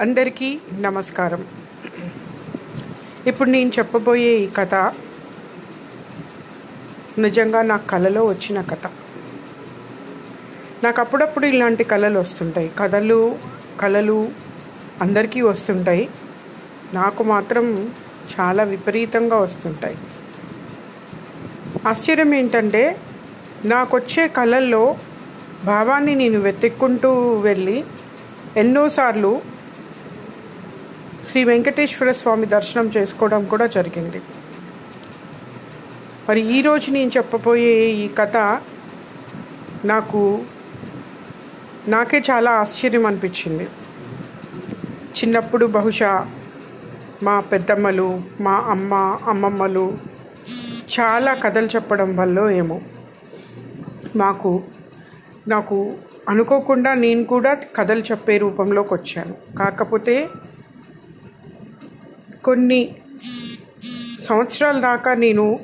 అందరికీ నమస్కారం. ఇప్పుడు నేను చెప్పబోయే ఈ కథ నిజంగా నా కలలో వచ్చిన కథ. నాకు అప్పుడప్పుడు ఇలాంటి కళలు వస్తుంటాయి. కథలు కళలు అందరికీ వస్తుంటాయి. నాకు మాత్రం చాలా విపరీతంగా వస్తుంటాయి. ఆశ్చర్యం ఏంటంటే నాకు వచ్చే కళల్లో భావాన్ని నేను వెతుక్కుంటూ వెళ్ళి ఎన్నోసార్లు శ్రీ వెంకటేశ్వర స్వామి దర్శనం చేసుకోవడం కూడా జరిగింది. మరి ఈరోజు నేను చెప్పబోయే ఈ కథ నాకు నాకే చాలా ఆశ్చర్యం అనిపించింది. చిన్నప్పుడు బహుశా మా పెద్దమ్మలు మా అమ్మ అమ్మమ్మలు చాలా కథలు చెప్పడం వల్ల ఏమో. మాకు నాకు అనుకోకుండా నేను కూడా కథలు చెప్పే రూపంలోకి వచ్చాను. కాకపోతే కొన్ని సంవత్సరాల దాకా నేను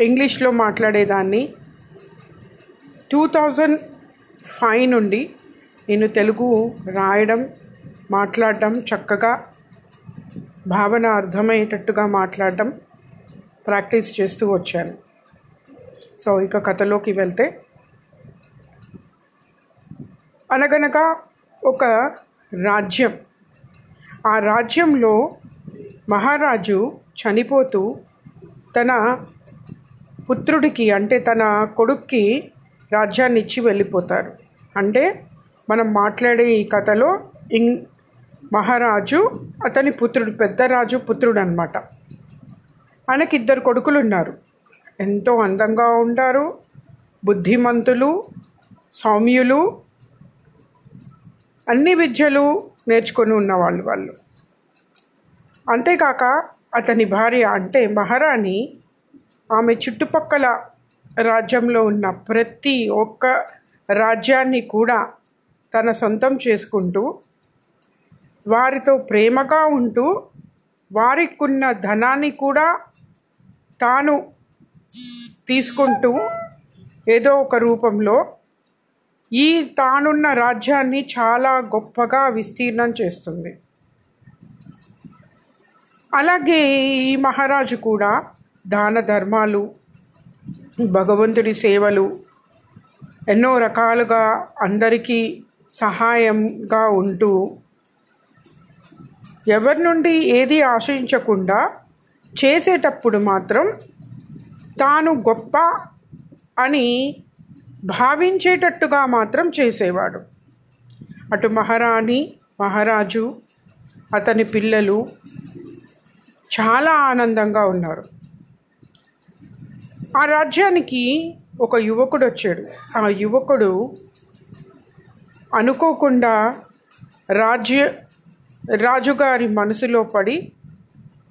ఇంగ్లీష్లో మాట్లాడేదాన్ని. టూ థౌజండ్ ఫైవ్ నుండి నేను తెలుగు రాయడం మాట్లాడడం చక్కగా భావన అర్థమయ్యేటట్టుగా మాట్లాడడం ప్రాక్టీస్ చేస్తూ వచ్చాను. సో ఇక కథలోకి వెళ్తే అనగనగా ఒక రాజ్యం. ఆ రాజ్యంలో మహారాజు చనిపోతూ తన పుత్రుడికి అంటే తన కొడుక్కి రాజ్యాన్ని ఇచ్చి వెళ్ళిపోతారు. అంటే మనం మాట్లాడే ఈ కథలో ఇంగ్ మహారాజు అతని పుత్రుడు పెద్ద రాజు పుత్రుడు అనమాట ఆయనకి ఇద్దరు కొడుకులు ఉన్నారు ఎంతో అందంగా ఉంటారు. బుద్ధిమంతులు సౌమ్యులు అన్ని విద్యలు నేర్చుకొని ఉన్నవాళ్ళు వాళ్ళు. అంతేకాక అతని భార్య అంటే మహారాణి ఆమె చుట్టుపక్కల రాజ్యంలో ఉన్న ప్రతి ఒక్క రాజ్యాన్ని కూడా తన సొంతం చేసుకుంటూ వారితో ప్రేమగా ఉంటూ వారికున్న ధనాన్ని కూడా తాను తీసుకుంటూ ఏదో ఒక రూపంలో ఈ తానున్న రాజ్యాన్ని చాలా గొప్పగా విస్తీర్ణం చేస్తుంది. అలాగే ఈ మహారాజు కూడా దాన ధర్మాలు భగవంతుడి సేవలు ఎన్నో రకాలుగా అందరికీ సహాయంగా ఉంటూ ఎవరి నుండి ఏది ఆశించకుండా చేసేటప్పుడు మాత్రం తాను గొప్ప అని భావించేటట్టుగా మాత్రం చేసేవాడు. అటు మహారాణి మహారాజు అతని పిల్లలు చాలా ఆనందంగా ఉన్నారు. ఆ రాజ్యానికి ఒక యువకుడు వచ్చాడు. ఆ యువకుడు అనుకోకుండా రాజ్య రాజుగారి మనసులో పడి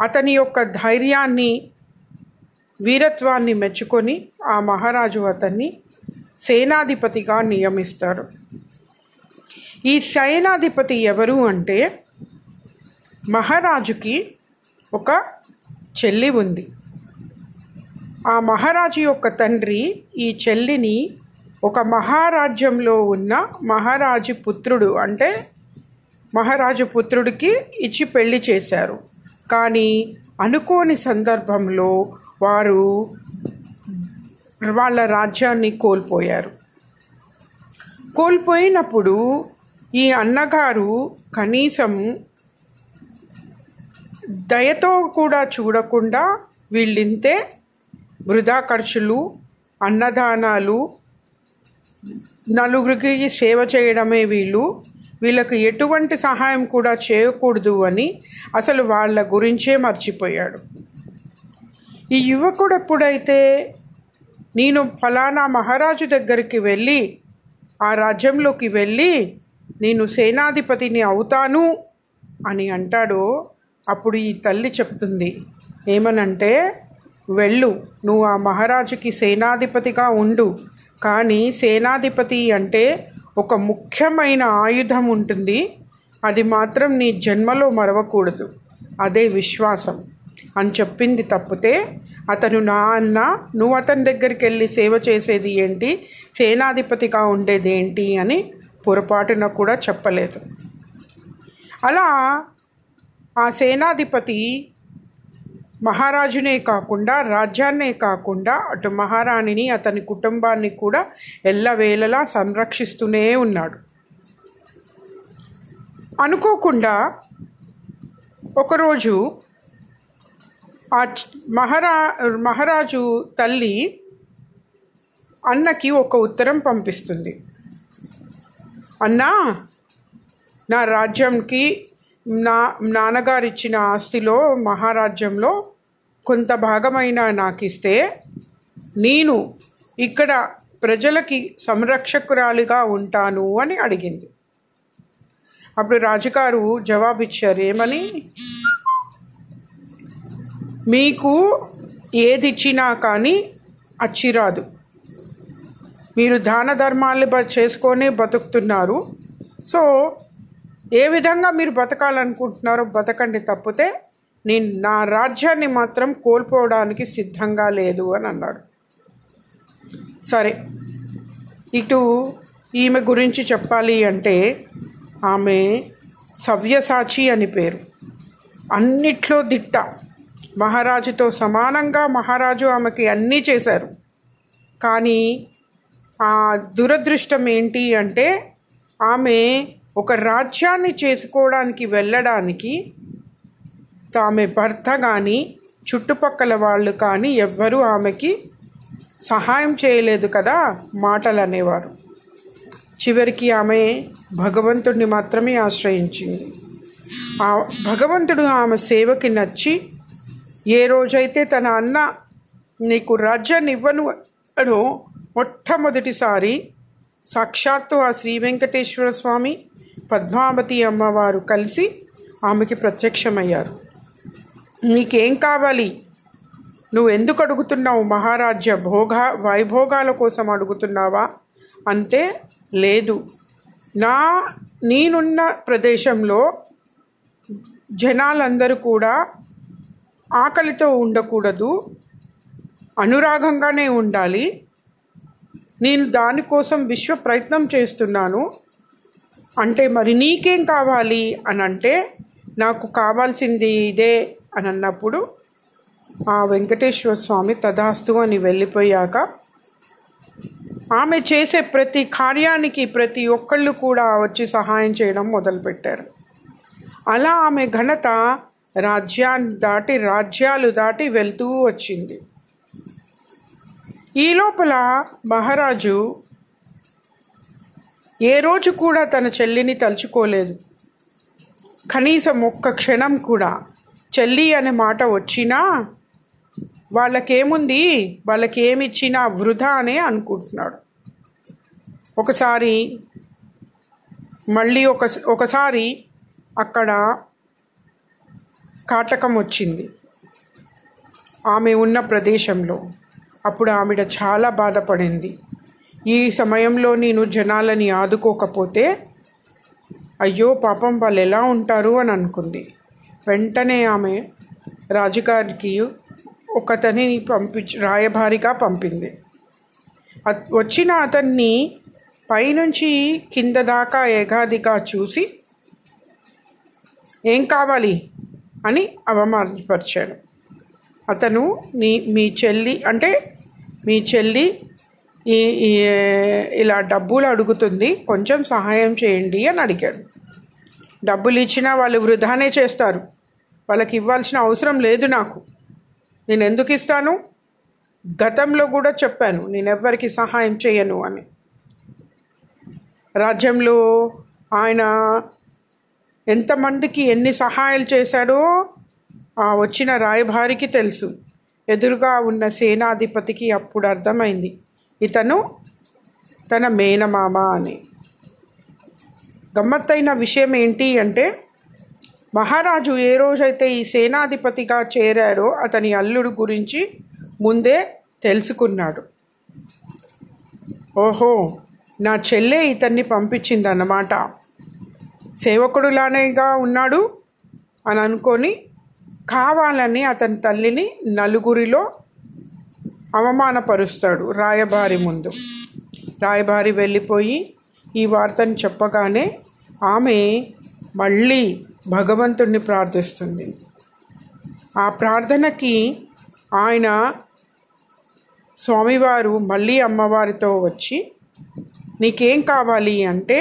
అతని యొక్క ధైర్యాన్ని వీరత్వాన్ని మెచ్చుకొని ఆ మహారాజు అతన్ని సేనాధిపతిగా నియమిస్తారు. ఈ సేనాధిపతి ఎవరు అంటే మహారాజుకి ఒక చెల్లి ఉంది. ఆ మహారాజు యొక్క తండ్రి ఈ చెల్లిని ఒక మహారాజ్యంలో ఉన్న మహారాజు పుత్రుడు అంటే మహారాజు పుత్రుడికి ఇచ్చి పెళ్ళి చేశారు. కానీ అనుకోని సందర్భంలో వారు వాళ్ళ రాజ్యాన్ని కోల్పోయారు. కోల్పోయినప్పుడు ఈ అన్నగారు కనీసం దయతో కూడా చూడకుండా వీళ్ళింతే వృధా ఖర్చులు అన్నదానాలు నలుగురికి సేవ చేయడమే వీళ్ళు. వీళ్ళకు ఎటువంటి సహాయం కూడా చేయకూడదు అని అసలు వాళ్ళ గురించే మర్చిపోయాడు. ఈ యువకుడు ఎప్పుడైతే నేను ఫలానా మహారాజు దగ్గరికి వెళ్ళి ఆ రాజ్యంలోకి వెళ్ళి నేను సేనాధిపతిని అవుతాను అని అంటాడో అప్పుడు ఈ తల్లి చెప్తుంది ఏమనంటే వెళ్ళు నువ్వు ఆ మహారాజుకి సేనాధిపతిగా ఉండు. కానీ సేనాధిపతి అంటే ఒక ముఖ్యమైన ఆయుధం ఉంటుంది. అది మాత్రం నీ జన్మలో మరవకూడదు. అదే విశ్వాసం. అని చెప్పింది తప్పితే అతను నా అన్న నువ్వు అతని దగ్గరికి వెళ్ళి సేవ చేసేది ఏంటి? సేనాధిపతిగా ఉండేది ఏంటి? అని పొరపాటున కూడా చెప్పలేదు. అలా ఆ సేనాధిపతి మహారాజునే కాకుండా రాజ్యాన్నే కాకుండా అటు మహారాణిని అతని కుటుంబాన్ని కూడా ఎల్లవేళలా సంరక్షిస్తూనే ఉన్నాడు. అనుకోకుండా ఒకరోజు ఆ మహారా మహారాజు తల్లి అన్నకి ఒక ఉత్తరం పంపిస్తుంది. అన్నా నా రాజ్యంకి నా నాన్నగారిచ్చిన ఆస్తిలో మహారాజ్యంలో కొంత భాగమైన నాకు ఇస్తే నేను ఇక్కడ ప్రజలకి సంరక్షకురాలిగా ఉంటాను అని అడిగింది. అప్పుడు రాజుగారు జవాబిచ్చారు ఏమని? మీకు ఏది ఇచ్చినా కానీ అచ్చిరాదు. మీరు దాన ధర్మాలు చేసుకొని బతుకుతున్నారు. సో ఏ విధంగా మీరు బతకాలనుకుంటున్నారో బతకండి తప్పితే నేను నా రాజ్యాన్ని మాత్రం కోల్పోవడానికి సిద్ధంగా లేదు అని అన్నాడు. సరే ఇటు ఈమె గురించి చెప్పాలి అంటే ఆమె సవ్యసాచి అని పేరు. అన్నిట్లో దిట్ట. మహారాజుతో సమానంగా మహారాజు ఆమెకి అన్నీ చేశారు. కానీ ఆ దురదృష్టం ఏంటి అంటే ఆమె ఒక రాజ్యాన్ని చేసుకోవడానికి వెళ్ళడానికి తామె భర్త కానీ చుట్టుపక్కల వాళ్ళు కానీ ఎవ్వరూ ఆమెకి సహాయం చేయలేదు కదా మాటలు అనేవారు చివరికి ఆమె భగవంతుడిని మాత్రమే ఆశ్రయించింది. ఆ భగవంతుడు ఆమె సేవకి నచ్చి ఏ రోజైతే తన అన్న నీకు రాజ్యాన్ని ఇవ్వను అడో మొట్టమొదటిసారి సాక్షాత్తు ఆ శ్రీ వెంకటేశ్వర స్వామి పద్మావతి అమ్మవారు కలిసి ఆమెకి ప్రత్యక్షమయ్యారు. నీకేం కావాలి? నువ్వు ఎందుకు అడుగుతున్నావు మహారాజ్య భోగ వైభోగాల కోసం అడుగుతున్నావా? అంటే లేదు. నా నేనున్న ప్రదేశంలో జనాలందరూ కూడా ఆకలితో ఉండకూడదు అనురాగంగానే ఉండాలి. నేను దానికోసం విశ్వ ప్రయత్నం చేస్తున్నాను. అంటే మరి నీకేం కావాలి అని అంటే నాకు కావాల్సింది ఇదే అని అన్నప్పుడు ఆ వెంకటేశ్వర స్వామి తదాస్తు అని వెళ్ళిపోయాక ఆమె చేసే ప్రతి కార్యానికి ప్రతి ఒక్కళ్ళు కూడా వచ్చి సహాయం చేయడం మొదలుపెట్టారు. అలా ఆమె ఘనత రాజ్యాన్ని దాటి రాజ్యాలు దాటి వెళ్తూ వచ్చింది. ఈ లోపల మహారాజు ఏ రోజు కూడా తన చెల్లిని తలుచుకోలేదు. కనీసం ఒక్క క్షణం కూడా చెల్లి అనే మాట వచ్చినా వాళ్ళకేముంది? వాళ్ళకి ఏమి ఇచ్చినా వృధా అనే అనుకుంటున్నాడు. ఒకసారి మళ్ళీ ఒక ఒకసారి అక్కడ కాటకం వచ్చింది. ఆమె ఉన్న ప్రదేశంలో. అప్పుడు ఆవిడ చాలా బాధపడింది. ఈ సమయంలో నేను జనాలని ఆదుకోకపోతే అయ్యో పాపం వాళ్ళు ఎలా ఉంటారు అని అనుకుంది. వెంటనే ఆమె రాజుగారికి ఒకతనిని పంపించి రాయభారిగా పంపింది. వచ్చిన అతన్ని పైనుంచి కింద దాకా ఏగాదిగా చూసి ఏం కావాలి? అని అవమానపరిచాడు. అతను నీ మీ చెల్లి అంటే మీ చెల్లి ఈ ఇలా డబ్బులు అడుగుతుంది కొంచెం సహాయం చేయండి అని అడిగాడు. డబ్బులు ఇచ్చినా వాళ్ళు వృధానే చేస్తారు. వాళ్ళకి ఇవ్వాల్సిన అవసరం లేదు నాకు. నేను ఎందుకు ఇస్తాను? గతంలో కూడా చెప్పాను నేను ఎవ్వరికి సహాయం చేయను అని. రాజ్యంలో ఆయన ఎంతమందికి ఎన్ని సహాయాలు చేశాడో ఆ వచ్చిన రాయభారికి తెలుసు. ఎదురుగా ఉన్న సేనాధిపతికి అప్పుడు అర్థమైంది. ఇతను తన మేనమామ అని. గమ్మత్తైన విషయం ఏంటి అంటే మహారాజు ఏ రోజైతే ఈ సేనాధిపతిగా చేరాడో అతని అల్లుడు గురించి ముందే తెలుసుకున్నాడు. ఓహో నా చెల్లె ఇతన్ని పంపించిందన్నమాట. సేవకుడులానేగా ఉన్నాడు అని అనుకొని కావాలని అతని తల్లిని నలుగురిలో అవమానపరుస్తాడు రాయబారి ముందు. రాయబారి వెళ్ళిపోయి ఈ వార్తను చెప్పగానే ఆమె మళ్ళీ భగవంతుణ్ణి ప్రార్థిస్తుంది. ఆ ప్రార్థనకి ఆయన స్వామివారు మళ్ళీ అమ్మవారితో వచ్చి నీకేం కావాలి అంటే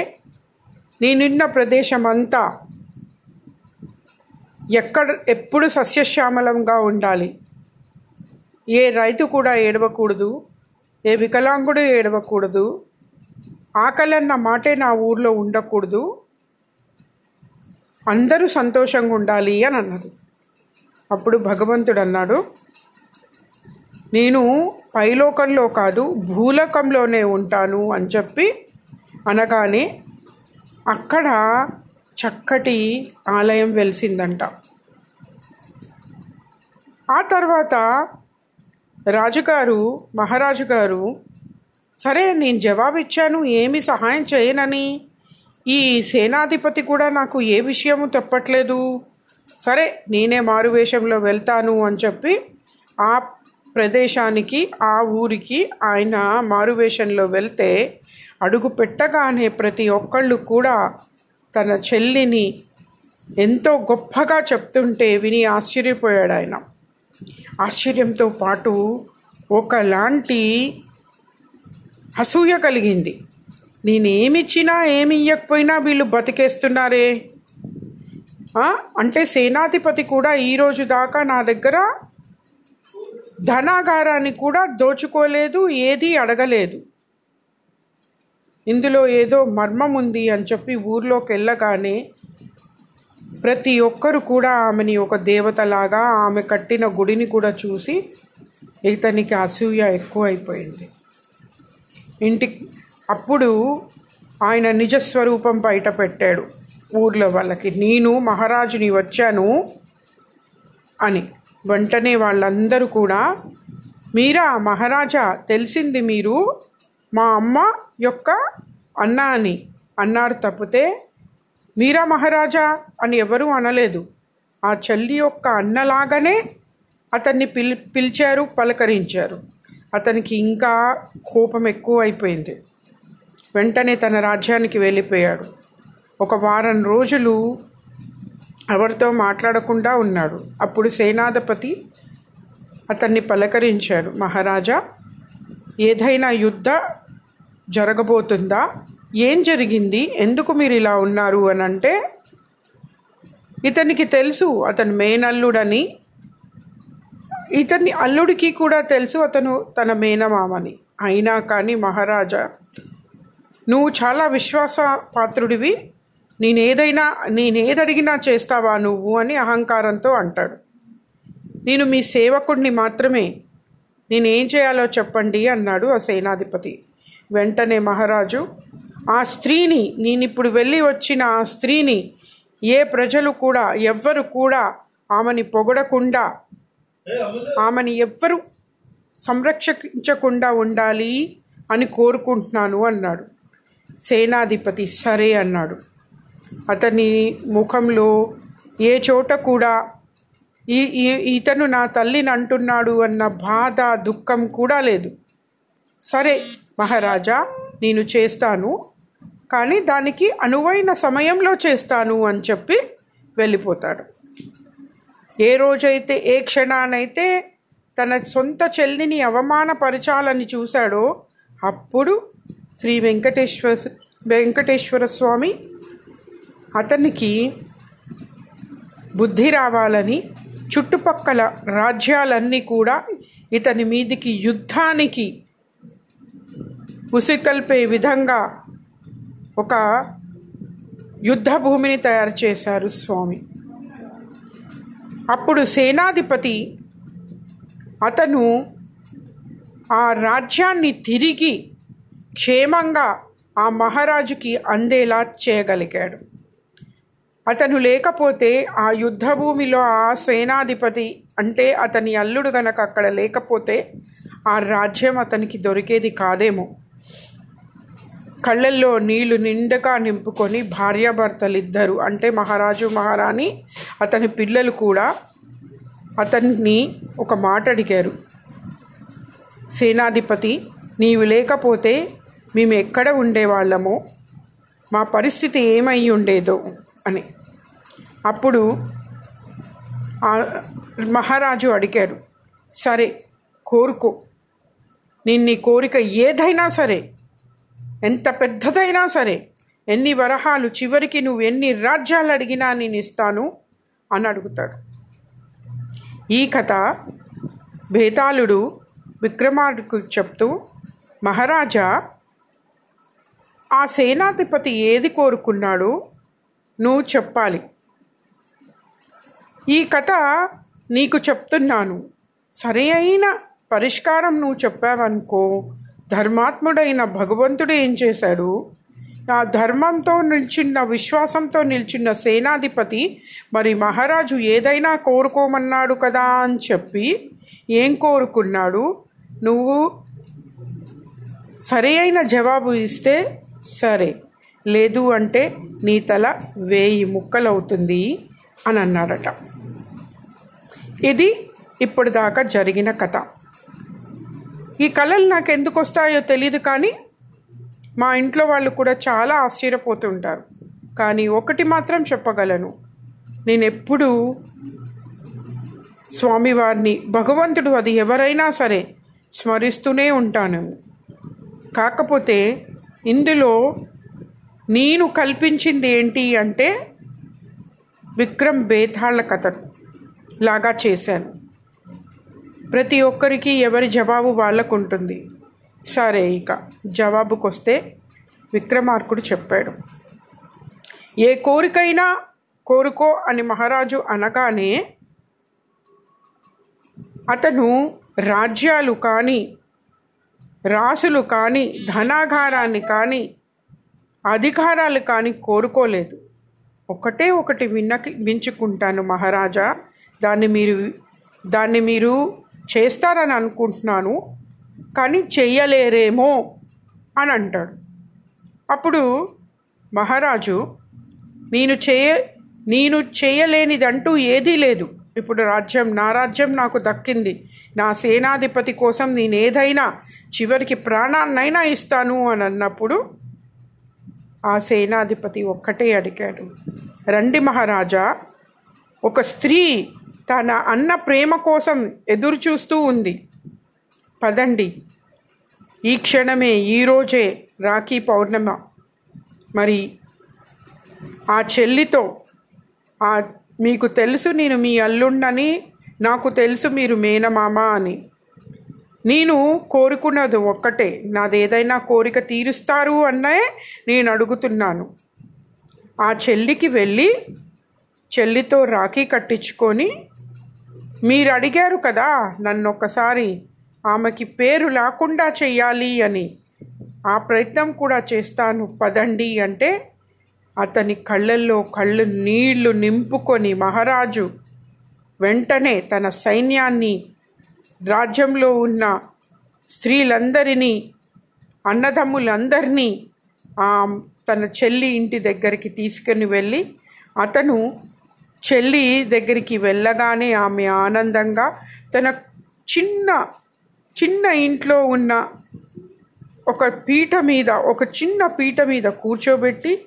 నేనున్న ప్రదేశం అంతా ఎక్కడ ఎప్పుడు సస్యశ్యామలంగా ఉండాలి. ఏ రైతు కూడా ఏడవకూడదు ఏ వికలాంగుడు ఏడవకూడదు ఆకలన్న మాటే నా ఊర్లో ఉండకూడదు అందరూ సంతోషంగా ఉండాలి అని అన్నది. అప్పుడు భగవంతుడు అన్నాడు నేను పైలోకంలో కాదు భూలోకంలోనే ఉంటాను అని చెప్పి అనగానే అక్కడ చక్కటి ఆలయం వెలిసిందంట. ఆ తర్వాత రాజుగారు మహారాజు గారు సరే నేను జవాబు ఇచ్చాను ఏమి సహాయం చేయనని. ఈ సేనాధిపతి కూడా నాకు ఏ విషయము చెప్పట్లేదు సరే నేనే మారువేషంలో వెళ్తాను అని చెప్పి ఆ ప్రదేశానికి ఆ ఊరికి ఆయన మారువేషంలో వెళ్తే అడుగు పెట్టగానే ప్రతి ఒక్కళ్ళు కూడా తన చెల్లిని ఎంతో గొప్పగా చెప్తుంటే విని ఆశ్చర్యపోయాడు ఆయన ఆశ్చర్యంతో పాటు ఒకలాంటి అసూయ కలిగింది. నేనేమిచ్చినా ఏమి ఇవ్వకపోయినా వీళ్ళు బతికేస్తున్నారే? అంటే సేనాధిపతి కూడా ఈరోజు దాకా నా దగ్గర ధనాగారాన్ని కూడా దోచుకోలేదు ఏది అడగలేదు. ఇందులో ఏదో మర్మం ఉంది అని చెప్పి ఊర్లోకి వెళ్ళగానే ప్రతి ఒక్కరు కూడా ఆమెని ఒక దేవతలాగా ఆమె కట్టిన గుడిని కూడా చూసి ఇతనికి అసూయ ఎక్కువైపోయింది. ఇంటి అప్పుడు ఆయన నిజస్వరూపం బయట పెట్టాడు. ఊర్లో వాళ్ళకి నేను మహారాజుని వచ్చాను అని. వెంటనే వాళ్ళందరూ కూడా మీరా మహారాజా తెలిసింది మీరు మా అమ్మ యొక్క అన్న అని అన్నారు తప్పితే మీరా మహారాజా అని ఎవరూ అనలేదు. ఆ చెల్లి యొక్క అన్నలాగానే అతన్ని పిల్ పిలిచారు పలకరించారు. అతనికి ఇంకా కోపం ఎక్కువ అయిపోయింది వెంటనే తన రాజ్యానికి వెళ్ళిపోయాడు. ఒక వారం రోజులు ఎవరితో మాట్లాడకుండా ఉన్నాడు. అప్పుడు సేనాధిపతి అతన్ని పలకరించాడు. మహారాజా ఏదైనా యుద్ధ జరగబోతుందా? ఏం జరిగింది? ఎందుకు మీరు ఇలా ఉన్నారు అని అంటే ఇతనికి తెలుసు అతను మేనల్లుడని ఇతని అల్లుడికి కూడా తెలుసు అతను తన మేనమామని. అయినా కానీ మహారాజా నువ్వు చాలా విశ్వాస పాత్రుడివి నేనేదైనా నేనేదడిగినా చేస్తావా నువ్వు అని అహంకారంతో అంటాడు. నేను మీ సేవకుడిని మాత్రమే. నేనేం చేయాలో చెప్పండి అన్నాడు ఆ సేనాధిపతి. వెంటనే మహారాజు ఆ స్త్రీని నేను ఇప్పుడు వెళ్ళి వచ్చిన ఆ స్త్రీని ఏ ప్రజలు కూడా ఎవ్వరు కూడా ఆమెని పొగడకుండా ఆమెని ఎవ్వరు సంరక్షించకుండా ఉండాలి అని కోరుకుంటున్నాను అన్నాడు. సేనాధిపతి సరే అన్నాడు. అతని ముఖంలో ఏ చోట కూడా ఈ- ఇతను నా తల్లిని అంటున్నాడు అన్న బాధ దుఃఖం కూడా లేదు. సరే మహారాజా నేను చేస్తాను. కానీ దానికి అనువైన సమయంలో చేస్తాను అని చెప్పి వెళ్ళిపోతాడు. ఏ రోజైతే ఏ క్షణానైతే తన సొంత చెల్లిని అవమానపరచాలని చూశాడో అప్పుడు శ్రీ వెంకటేశ్వర వెంకటేశ్వర స్వామి అతనికి బుద్ధి రావాలని చుట్టుపక్కల రాజ్యాలన్నీ కూడా ఇతని మీదికి యుద్ధానికి ఉసికల్పే విధంగా ఒక యుద్ధ భూమిని తయారు చేశారు స్వామి. అప్పుడు సేనాధిపతి అతను ఆ రాజ్యాన్ని తిరిగి క్షేమంగా ఆ మహారాజుకి అందేలా చేయగలిగాడు. అతను లేకపోతే ఆ యుద్ధ భూమిలో ఆ సేనాధిపతి అంటే అతని అల్లుడు గనక అక్కడ లేకపోతే ఆ రాజ్యం అతనికి దొరికేది కాదేమో. కళ్ళల్లో నీళ్ళు నిండగా నింపుకొని భార్యాభర్తలిద్దరు అంటే మహారాజు మహారాణి అతని పిల్లలు కూడా అతన్ని ఒక మాట అడిగారు. సేనాధిపతి నీవు లేకపోతే మేము ఎక్కడ ఉండేవాళ్ళమో? మా పరిస్థితి ఏమై ఉండేదో? అని. అప్పుడు మహారాజు అడిగారు. సరే కోరుకో. నేను నీ కోరిక ఏదైనా సరే ఎంత పెద్దదైనా సరే ఎన్ని వరహాలు చివరికి నువ్వు ఎన్ని రాజ్యాలు అడిగినా నేను ఇస్తాను అని అడుగుతాడు. ఈ కథ బేతాళుడు విక్రమార్కు చెప్తూ మహారాజా ఆ సేనాధిపతి ఏది కోరుకున్నాడో నువ్వు చెప్పాలి. ఈ కథ నీకు చెప్తున్నాను. సరి అయిన పరిష్కారం నువ్వు చెప్పావనుకో ధర్మాత్ముడైన భగవంతుడు ఏం చేశాడు? ఆ ధర్మంతో నిల్చున్న విశ్వాసంతో నిల్చున్న సేనాధిపతి మరి మహారాజు ఏదైనా కోరుకోమన్నాడు కదా అని చెప్పి ఏం కోరుకున్నాడు? నువ్వు సరి అయిన జవాబు ఇస్తే సరే లేదు అంటే నీ తల వేయి ముక్కలవుతుంది అని అన్నాడట. ఇది ఇప్పటిదాకా జరిగిన కథ. ఈ కళలు నాకు ఎందుకు వస్తాయో తెలియదు కానీ మా ఇంట్లో వాళ్ళు కూడా చాలా ఆశ్చర్యపోతుంటారు. కానీ ఒకటి మాత్రం చెప్పగలను. నేను ఎప్పుడూ స్వామివారిని భగవంతుడు అది ఎవరైనా సరే స్మరిస్తూనే ఉంటాను. కాకపోతే ఇందులో నేను కల్పించింది ఏంటి అంటే విక్రమ్ బేతాళ్ళ కథ లాగా చేశాను. ప్రతి ఒక్కరికి ఎవరి జవాబు వాళ్ళకు ఉంటుంది సరే ఇక జవాబుకొస్తే విక్రమార్కుడు చెప్పాడు. ఏ కోరికైనా కోరుకో అని మహారాజు అనగానే అతను రాజ్యాలు కానీ రాసులు కానీ ధనాగారాన్ని కానీ అధికారాలు కానీ కోరుకోలేదు. ఒకటే ఒకటి విన్నకి వించుకుంటాను మహారాజా. దాన్ని మీరు దాన్ని మీరు చేస్తారని అనుకుంటున్నాను కానీ చెయ్యలేరేమో అని అంటాడు. అప్పుడు మహారాజు నేను చేయ నేను చేయలేనిదంటూ ఏదీ లేదు. ఇప్పుడు రాజ్యం నా రాజ్యం నాకు దక్కింది. నా సేనాధిపతి కోసం నేను ఏదైనా చివరికి ప్రాణాన్నైనా ఇస్తాను అని అన్నప్పుడు ఆ సేనాధిపతి ఒక్కటే అడిగాడు. రండి మహారాజా ఒక స్త్రీ తన అన్న ప్రేమ కోసం ఎదురు చూస్తూ ఉంది. పదండి. ఈ క్షణమే ఈరోజే రాఖీ పౌర్ణమ. మరి ఆ చెల్లితో ఆ మీకు తెలుసు నేను మీ అల్లుండని నాకు తెలుసు మీరు మేనమామ అని. నేను కోరుకున్నది ఒక్కటే నాదేదైనా కోరిక తీరుస్తారు అన్నే నేను అడుగుతున్నాను. ఆ చెల్లికి వెళ్ళి చెల్లితో రాఖీ కట్టించుకొని మీరు అడిగారు కదా నన్నొక్కసారి ఆమెకి పేరు లేకుండా చెయ్యాలి అని. ఆ ప్రయత్నం కూడా చేస్తాను పదండి అంటే అతని కళ్ళల్లో కళ్ళు నీళ్ళు నింపుకొని మహారాజు వెంటనే తన సైన్యాన్ని రాజ్యంలో ఉన్న స్త్రీలందరినీ అన్నదమ్ములందరినీ ఆ తన చెల్లి ఇంటి దగ్గరికి తీసుకుని వెళ్ళి అతను చెల్లి దగ్గరికి వెళ్ళగానే ఆమె ఆనందంగా తన చిన్న చిన్న ఇంట్లో ఉన్న ఒక పీట మీద ఒక చిన్న పీట మీద కూర్చోబెట్టి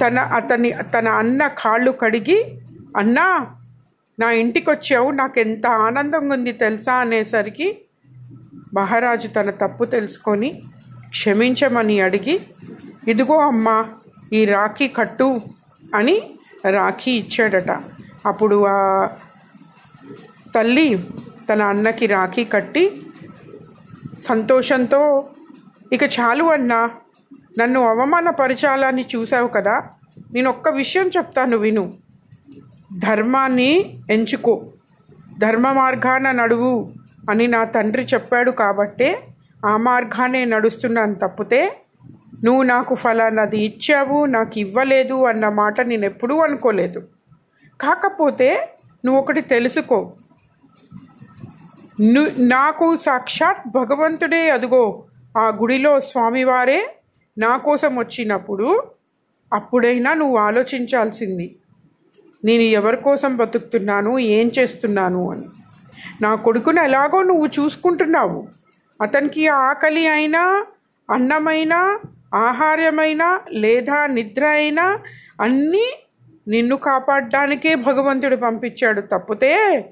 తన అతని తన అన్న కాళ్ళు కడిగి అన్నా నా ఇంటికి వచ్చావు నాకు ఎంత ఆనందంగా ఉంది తెలుసా? అనేసరికి మహారాజు తన తప్పు తెలుసుకొని క్షమించమని అడిగి ఇదిగో అమ్మా ఈ రాఖీ కట్టు అని రాఖీ ఇచ్చాడట. అప్పుడు ఆ తల్లి తన అన్నకి రాఖీ కట్టి సంతోషంతో ఇక చాలు అన్నా నన్ను అవమానపరచాలని చూసావు కదా నేను ఒక్క విషయం చెప్తాను విను. ధర్మాన్ని ఎంచుకో. ధర్మ మార్గాన నడువు అని నా తండ్రి చెప్పాడు కాబట్టే ఆ మార్గానే నడుస్తున్నాను తప్పితే నువ్వు నాకు ఫలానాది ఇచ్చావు నాకు ఇవ్వలేదు అన్న మాట నేను ఎప్పుడూ అనుకోలేదు. కాకపోతే నువ్వు ఒకటి తెలుసుకో. ను నాకు సాక్షాత్ భగవంతుడే అదుగో. ఆ గుడిలో స్వామివారే నా కోసం వచ్చినప్పుడు అప్పుడైనా నువ్వు ఆలోచించాల్సింది. నేను ఎవరి కోసం బతుకుతున్నాను ఏం చేస్తున్నాను అని. నా కొడుకును ఎలాగో నువ్వు చూసుకుంటున్నావు. అతనికి ఆకలి అయినా అన్నమైనా ఆహారమైనా లేదా నిద్ర అయినా అన్నీ నిన్ను కాపాడడానికే భగవంతుడు పంపించాడు. తప్పితే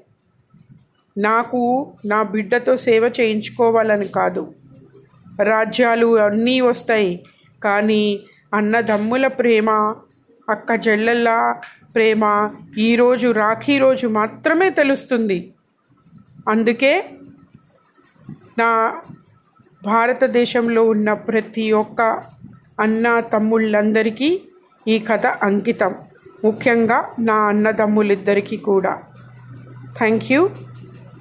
నాకు నా బిడ్డతో సేవ చేయించుకోవాలని కాదు. రాజ్యాలు అన్నీ వస్తాయి. కానీ అన్నదమ్ముల ప్రేమ అక్క చెల్లెళ్ళ ప్రేమ ఈరోజు రాఖీ రోజు మాత్రమే తెలుస్తుంది. అందుకే నా భారతదేశంలో ఉన్న ప్రతి ఒక్క అన్న తమ్ముళ్ళందరికీ ఈ కథ అంకితం. ముఖ్యంగా నా అన్నదమ్ములిద్దరికీ కూడా. Thank you.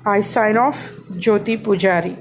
I sign off Jyothi Pujari.